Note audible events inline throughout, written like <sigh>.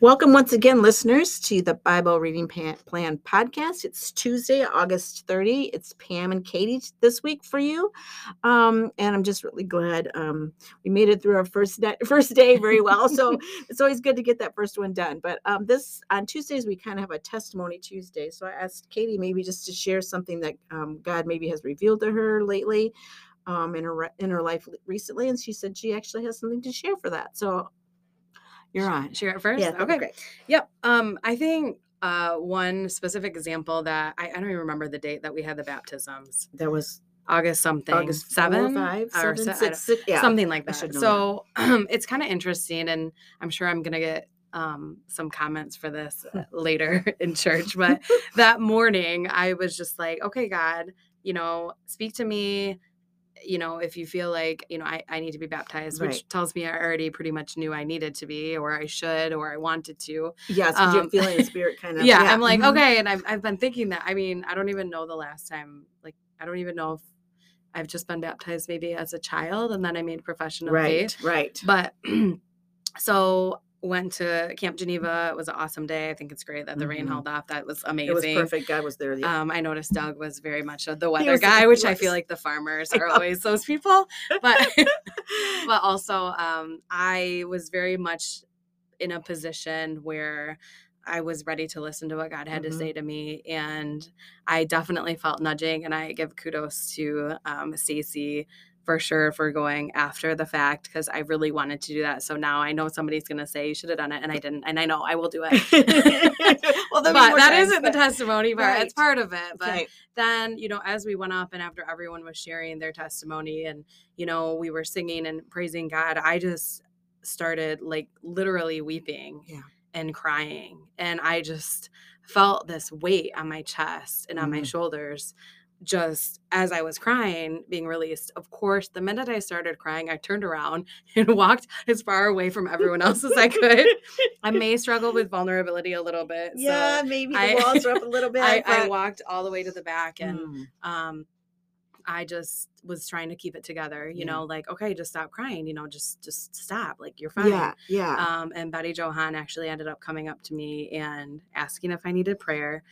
Welcome once again, listeners, to the Bible Reading Plan podcast. It's Tuesday, August 30. It's Pam and Katie this week for you. Um, and I'm just really glad um, we made it through our first, day, <laughs> first day very well. So <laughs> it's always good to get that first one done. But um, this on Tuesdays, we kind of have a testimony Tuesday. So I asked Katie maybe just to share something that um, God maybe has revealed to her lately. Um, in her in her life recently, and she said she actually has something to share for that. So you're on. Share it first? Yeah, okay. great. Yep. Um, I think uh, one specific example that I, I don't even remember the date that we had the baptisms. That was August something. August four, seven, five, or seven, se- I six, six- yeah. something like that. So um, <clears throat> it's kind of interesting, and I'm sure I'm gonna get um, some comments for this uh, <laughs> later in church. But that morning, I was just like, "Okay, God, you know, speak to me." You know, if you feel like, you know, I, I need to be baptized, which Right. tells me I already pretty much knew I needed to be, or I should, or I wanted to. Yes, Um, you're feeling the <laughs> spirit kind of. yeah, I'm like, mhm. okay. And I've, I've been thinking that. I mean, I don't even know the last time, like, I don't even know if I've just been baptized maybe as a child and then I made profession of Right, faith. right. But <clears throat> so went to Camp Geneva. It was an awesome day. I think it's great that the rain Mhm. held off. That was amazing. It was perfect. God was there. Yeah. Um, I noticed Doug was very much a, the weather was- guy, which I feel like the farmers <laughs> are always those people. But <laughs> <laughs> but also um, I was very much in a position where I was ready to listen to what God had Mhm. to say to me, and I definitely felt nudging. And I give kudos to um, Stacy for sure for going after the fact because I really wanted to do that. So now I know somebody's going to say you should have done it, and I didn't, and I know I will do it. <laughs> well, but there'll be more that times, isn't the testimony part; it's part of it. But Right. then you know as we went up and after everyone was sharing their testimony and you know we were singing and praising god i just started like literally weeping Yeah. and crying and i just felt this weight on my chest and on my Mhm. shoulders just as i was crying being released of course the minute i started crying i turned around <laughs> and walked as far away from everyone else as i could <laughs> i may struggle with vulnerability a little bit so Yeah, maybe the I- walls are up a <laughs> little bit. I, I walked all the way to the back and Mm, um i just was trying to keep it together you Yeah. know like okay just stop crying you know just just stop like you're fine yeah, yeah. um and betty johan actually ended up coming up to me and asking if i needed prayer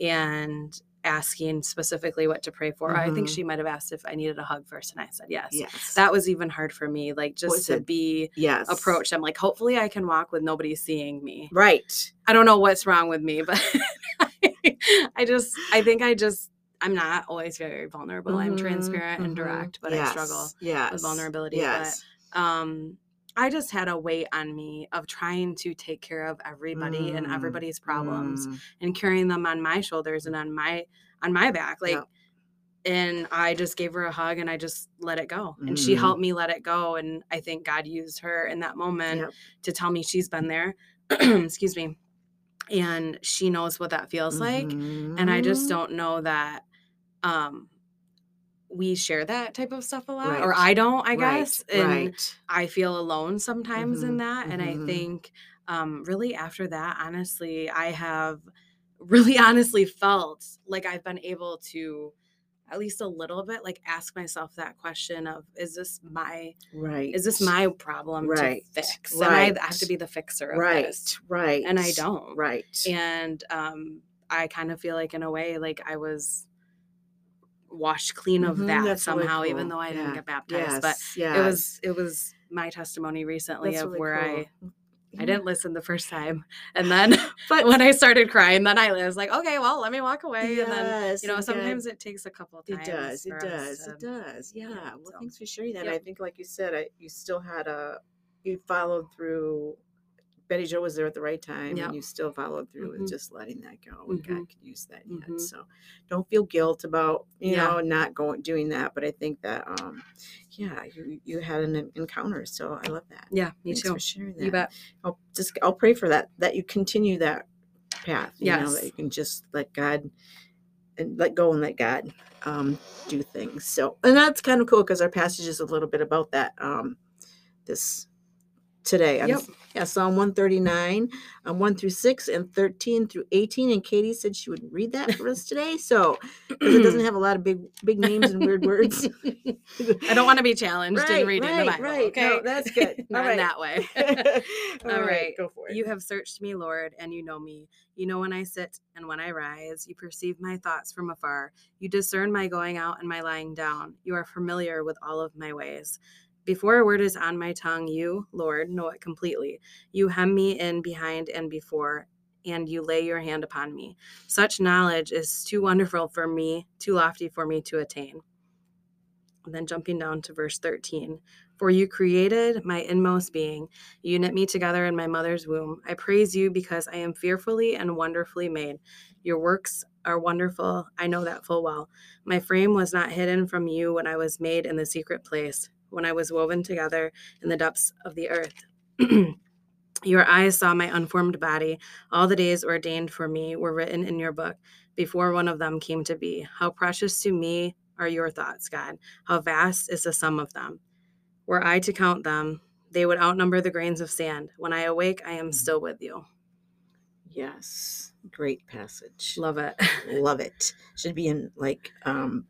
and asking specifically what to pray for i think Mhm. she might have asked if i needed a hug first and i said yes yes. that was even hard for me like just to said- be yes. approached i'm like hopefully i can walk with nobody seeing me Right. I don't know what's wrong with me, but <laughs> I just I think I just I'm not always very vulnerable. I'm Mhm, transparent and mhm. direct, but I struggle yes, with vulnerability. Yes. But um I just had a weight on me of trying to take care of everybody and Mm, everybody's problems Mm, and carrying them on my shoulders and on my on my back. Like and I just gave her a hug and I just let it go. And she Mhm. helped me let it go. And I think God used her in that moment Yep. to tell me she's been there. <clears throat> Excuse me. And she knows what that feels like. And I just mhm. don't know that um we share that type of stuff a lot. Or I don't, I Right, guess. And right. I feel alone sometimes in Mhm, that. And I mhm. think um really after that, honestly, I have <laughs> really honestly felt like I've been able to at least a little bit like ask myself that question of is this my Right. is this my problem Right, to fix? Am I, I have to be the fixer of right? this? Right. And I don't. Right. And um I kind of feel like in a way like I was washed clean of Mhm, that that's really somehow, even though I didn't get baptized. But yes, it was it was my testimony recently That's of really where cool. I I didn't listen the first time. And then <laughs> But <laughs> when I started crying, then I was like, okay, well, let me walk away. And then, you know, sometimes it takes a couple It times. It does. It does. It does. Yeah. yeah, Well, so, thanks for sharing that. yep. I think, like you said, I, you still had a, you followed through. Betty Joe was there at the right time, Yep. and you still followed through with Mhm. just letting that go. And God Mhm. could use that yet. Mhm. So, don't feel guilt about you Yeah. know not going doing that. But I think that, um, yeah, you you had an encounter. So I love that. Yeah, me Thanks too. for sharing that. You bet. I'll just I'll pray for that that you continue that path. You know, that you can just let God and let go and let God um, do things. So, and that's kind of cool because our passage is a little bit about that um, this today. I'm Yep. Yeah, Psalm 139, um, 1 through 6, and 13 through 18. And Katie said she would read that for us today. So, because it doesn't have a lot of big, big names and weird words. <laughs> I don't want to be challenged Right, in reading right, the Bible. right. Okay, No, that's <laughs> good. Not in right. that way. <laughs> All All right, right. go for it. You have searched me, Lord, and you know me. You know when I sit and when I rise. You perceive my thoughts from afar. You discern my going out and my lying down. You are familiar with all of my ways. Before a word is on my tongue, you, Lord, know it completely. You hem me in behind and before, and you lay your hand upon me. Such knowledge is too wonderful for me, too lofty for me to attain. And then jumping down to verse 13. For you created my inmost being. You knit me together in my mother's womb. I praise you because I am fearfully and wonderfully made. Your works are wonderful. I know that full well. My frame was not hidden from you when I was made in the secret place, when I was woven together in the depths of the earth. <clears throat> your eyes saw my unformed body. All the days ordained for me were written in your book before one of them came to be. How precious to me are your thoughts, God. How vast is the sum of them. Were I to count them, they would outnumber the grains of sand. When I awake, I am still with you. yes, great passage. Love it. <laughs> Love it. Should be in like, um,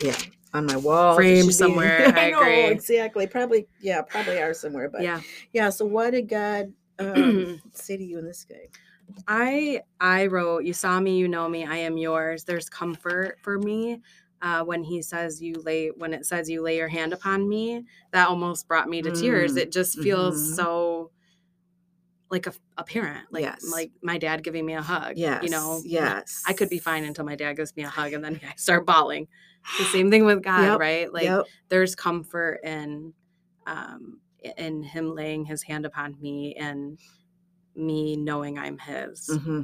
yeah, on my wall. frame somewhere, <laughs> I know, agree. exactly. Probably, yeah, probably are somewhere. But yeah, yeah. So, what did God um, <clears throat> say to you in this guy? I I wrote, "You saw me, you know me, I am yours." There's comfort for me uh, when he says you lay when it says you lay your hand upon me. That almost brought me to tears. Mm, It just feels mhm. so like a, a parent, like Yes. like my dad giving me a hug. Yes, you know, yes. I could be fine until my dad gives me a hug, and then <laughs> I start bawling. The same thing with God, Yep, right? Like yep. there's comfort in um in him laying his hand upon me and me knowing I'm his. Mm-hmm.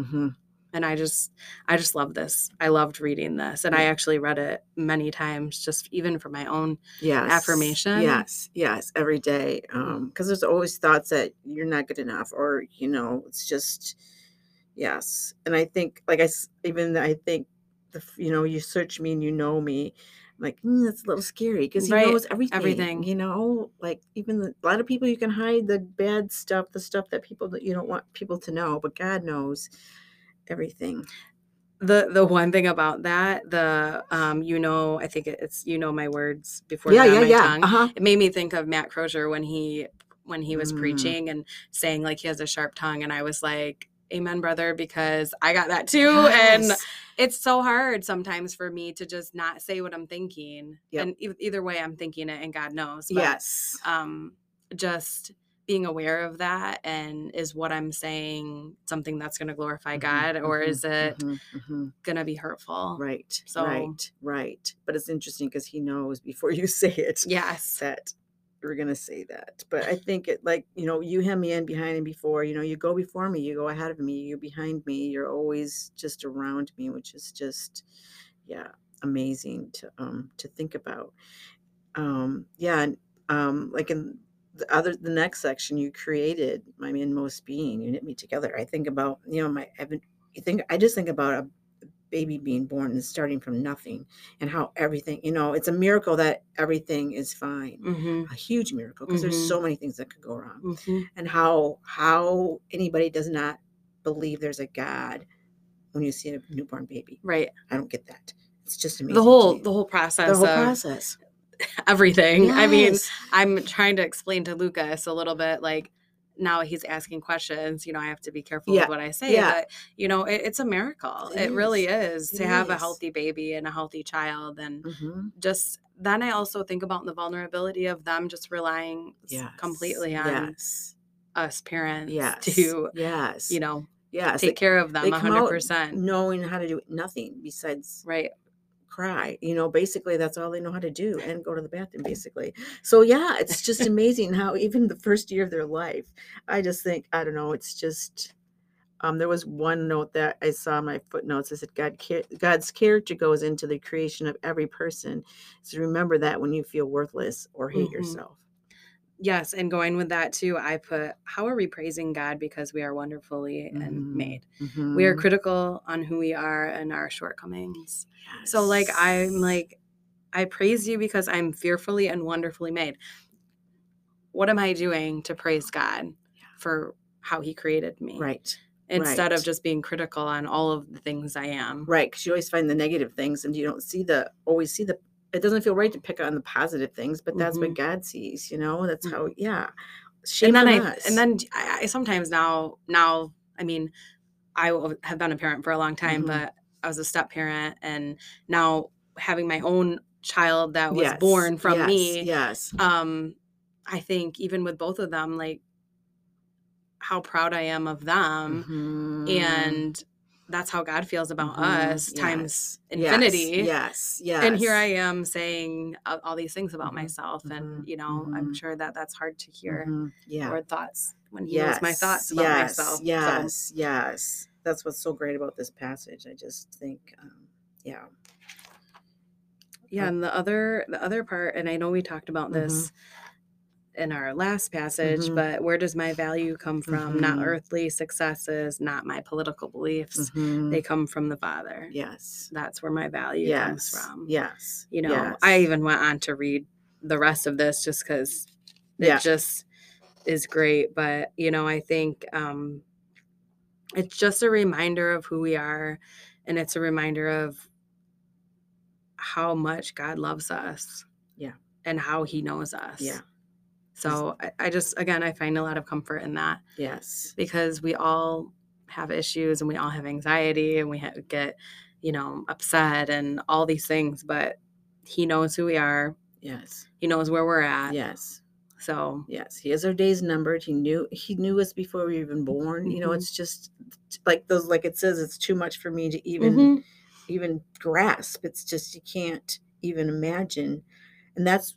Mm-hmm. And I just I just love this. I loved reading this and I actually read it many times just even for my own Yes. Affirmation? Yes. Yes. Every day. Um, because there's always thoughts that you're not good enough, or you know, it's just yes. And I think, like I even I think the you know, you search me and you know me. I'm like mm, that's a little scary because he Right, knows everything. everything. You know, like even the, a lot of people you can hide the bad stuff, the stuff that people that you don't want people to know, but God knows everything. the the one thing about that, the um you know, I think it's you know my words before yeah. Yeah. my Yeah. tongue. Uh huh. It made me think of Matt Crozier when he when he was Mm. preaching and saying like he has a sharp tongue and I was like amen brother because I got that too and it's so hard sometimes for me to just not say what I'm thinking. Yep. And e- either way, I'm thinking it, and God knows. But, yes. Um, just being aware of that, and is what I'm saying something that's going to glorify Mhm, God, or mhm, is it mhm, mhm. going to be hurtful? Right. So- right. Right. But it's interesting because he knows before you <laughs> say it Yes. that we're gonna say that. But I think it like, you know, you hem me in behind and before, you know, you go before me, you go ahead of me, you're behind me, you're always just around me, which is just yeah, amazing to um to think about. Um yeah, um like in the other the next section you created my inmost being, you knit me together. I think about, you know, my I've been you think I just think about a baby being born and starting from nothing and how everything you know it's a miracle that everything is fine Mm-hmm. a huge miracle because Mhm. there's so many things that could go wrong Mm-hmm. and how how anybody does not believe there's a god when you see a newborn baby Right. i don't get that it's just amazing The whole the whole process. the whole of process <laughs> Everything. I mean, I'm trying to explain to Lucas a little bit like now he's asking questions you know i have to be careful Yeah, with what i say yeah. but you know it, it's a miracle. It it, really is. is It to have a healthy baby and a healthy child and Mhm. just then i also think about the vulnerability of them just relying yes. completely on yes. us parents yes. to yes. you know yes. take they- care of them they 100% knowing how to do nothing besides right cry you know basically that's all they know how to do and go to the bathroom basically so yeah it's just amazing how even the first year of their life i just think i don't know it's just um, there was one note that I saw in my footnotes. I said, God, God's character goes into the creation of every person. So remember that when you feel worthless or hate Mhm. yourself. Yes, and going with that too, I put how are we praising God because we are wonderfully and Mhm. made. We are Mhm. critical on who we are and our shortcomings. So like I'm like I praise you because I'm fearfully and wonderfully made. What am I doing to praise God for how he created me? right, Instead of just being critical on all of the things I am. right, because you always find the negative things, and you don't see the always see the. It doesn't feel right to pick on the positive things, but that's what God sees. You know, that's how. Yeah, shame Mm-hmm. and then on I us. and then I, I sometimes now now I mean I have been a parent for a long time, Mhm. but I was a step parent, and now having my own child that was Yes, born from yes, me, Yes. um, I think even with both of them, like how proud I am of them, Mhm. and that's how God feels about Mhm. us times Yes, yes, infinity. Yes, yes. And here I am saying all, these things about Mhm, myself, and mhm, you know, I'm mhm. sure that that's hard to hear Mhm, Yeah. or thoughts when he knows my thoughts about yes, myself. So- Yes, yes. That's what's so great about this passage. I just think, um, yeah. yeah and the other the other part and i know we talked about Mhm. this in our last passage Mhm. but where does my value come from not Mhm. earthly successes not my political beliefs mhm, they come from the father yes. that's where my value comes from Yes. you know i even went on to read the rest of this just because it Yeah. just is great but you know i think um it's just a reminder of who we are and it's a reminder of how much god loves us Yeah. and how he knows us Yeah. So I, I just again i find a lot of comfort in that Yes. because we all have issues and we all have anxiety and we ha- get you know upset and all these things but he knows who we are Yes. he knows where we're at Yes. so Yes. He has our days numbered. He knew he knew us before we were even born. You know, Mhm. it's just like those like it says it's too much for me to even Mhm. even grasp. It's just you can't even imagine, and that's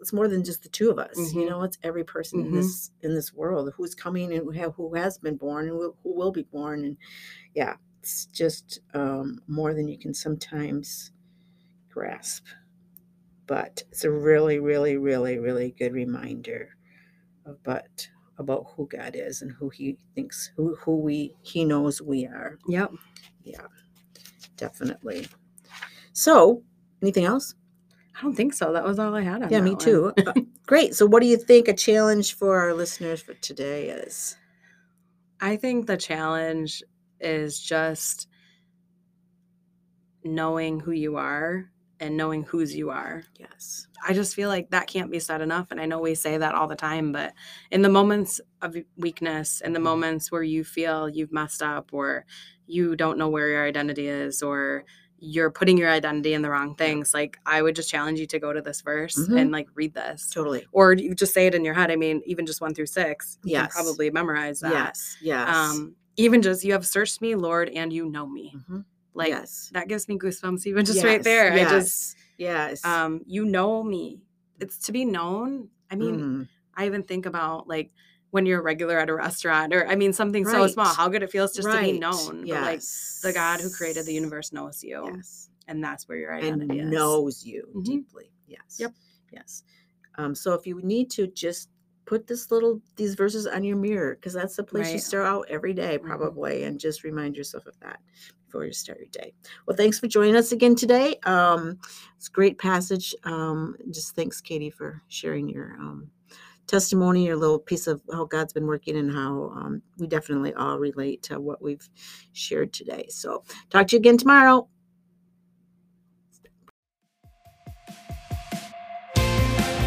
it's more than just the two of us. You Mhm. know, it's every person in Mhm. this in this world who's coming and who, have, who has been born and who, who will be born, and yeah, it's just um, more than you can sometimes grasp. But it's a really, really, really, really good reminder of but about who God is and who He thinks who who we He knows we are. yep Yeah, definitely. So, anything else? I don't think so that was all i had yeah, me too. Uh, <laughs> great. So, what do you think a challenge for our listeners for today is? I think the challenge is just knowing who you are and knowing whose you are. Yes. I just feel like that can't be said enough. And I know we say that all the time, but in the moments of weakness, in the moments where you feel you've messed up or you don't know where your identity is or you're putting your identity in the wrong things, like I would just challenge you to go to this verse Mhm. and like read this. Totally. Or you just say it in your head. I mean, even just one through six, you Yes. can probably memorize that. Yes. Yes. Um, even just you have searched me, Lord, and you know me. Mhm. Like yes. that gives me goosebumps even just right there. Yes. I just yes. um you know me. It's to be known. I mean, Mm. I even think about like when you're a regular at a restaurant or I mean something so small, how good it feels just to be Right. known. But like the God who created the universe knows you. Yes. And that's where your and identity is. knows you Mhm. deeply. Yes. Yep. Yes. Um, so if you need to just put this little these verses on your mirror because that's the place you Right. start out every day Mhm. probably and just remind yourself of that before you start your day well thanks for joining us again today um, it's a great passage um, just thanks katie for sharing your testimony your little piece of how god's been working and how um, we definitely all relate to what we've shared today so talk to you again tomorrow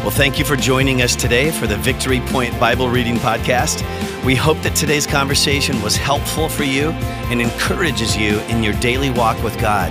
Well, thank you for joining us today for the Victory Point Bible Reading Podcast. We hope that today's conversation was helpful for you and encourages you in your daily walk with God.